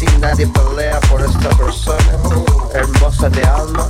si nadie pelea por esta persona. Hermosa de alma.